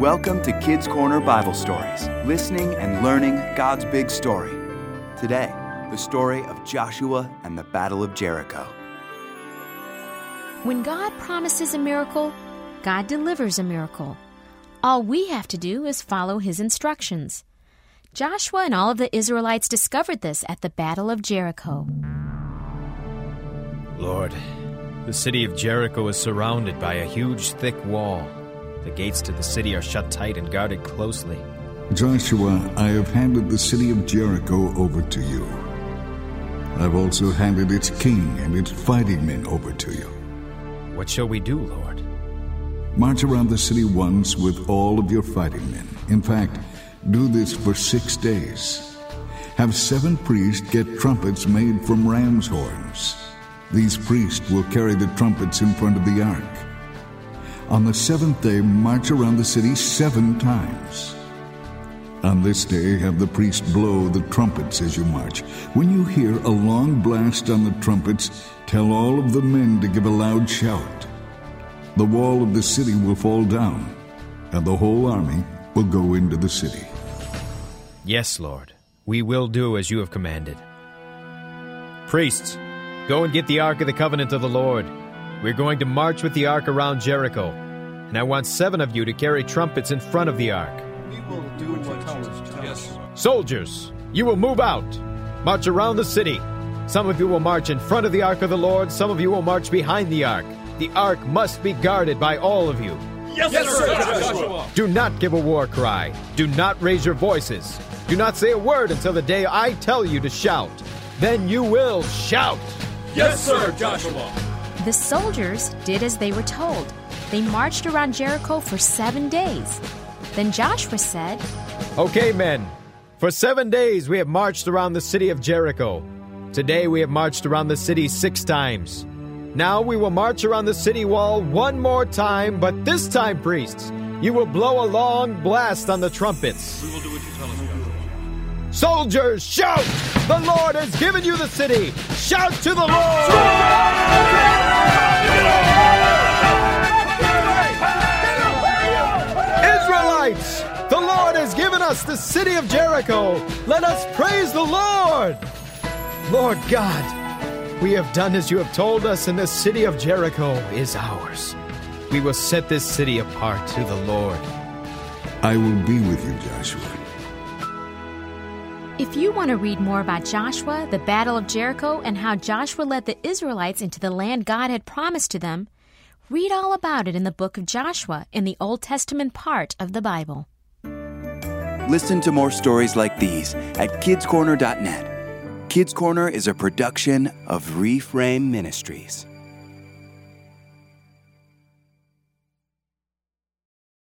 Welcome to Kids Corner Bible Stories, listening and learning God's big story. Today, the story of Joshua and the Battle of Jericho. When God promises a miracle, God delivers a miracle. All we have to do is follow his instructions. Joshua and all of the Israelites discovered this at the Battle of Jericho. Lord, the city of Jericho is surrounded by a huge, thick wall. The gates to the city are shut tight and guarded closely. Joshua, I have handed the city of Jericho over to you. I've also handed its king and its fighting men over to you. What shall we do, Lord? March around the city once with all of your fighting men. In fact, do this for six days. Have seven priests get trumpets made from ram's horns. These priests will carry the trumpets in front of the ark. On the seventh day, march around the city seven times. On this day, have the priests blow the trumpets as you march. When you hear a long blast on the trumpets, tell all of the men to give a loud shout. The wall of the city will fall down, and the whole army will go into the city. Yes, Lord. We will do as you have commanded. Priests, go and get the Ark of the Covenant of the Lord. We're going to march with the Ark around Jericho. And I want seven of you to carry trumpets in front of the Ark. We will do what you tell us. Soldiers, you will move out. March around the city. Some of you will march in front of the Ark of the Lord, some of you will march behind the Ark. The Ark must be guarded by all of you. Yes, yes sir, Joshua. Do not give a war cry. Do not raise your voices. Do not say a word until the day I tell you to shout. Then you will shout. Yes, sir, Joshua. The soldiers did as they were told. They marched around Jericho for seven days. Then Joshua said, Okay, men, for seven days we have marched around the city of Jericho. Today we have marched around the city six times. Now we will march around the city wall one more time, but this time, priests, you will blow a long blast on the trumpets. We will do what you tell us, Joshua. Soldiers, shout! The Lord has given you the city! Shout to the Lord! Us the city of Jericho! Let us praise the Lord! Lord God, we have done as you have told us, and the city of Jericho is ours. We will set this city apart to the Lord. I will be with you, Joshua. If you want to read more about Joshua, the Battle of Jericho, and how Joshua led the Israelites into the land God had promised to them, read all about it in the book of Joshua in the Old Testament part of the Bible. Listen to more stories like these at kidscorner.net. Kids Corner is a production of Reframe Ministries.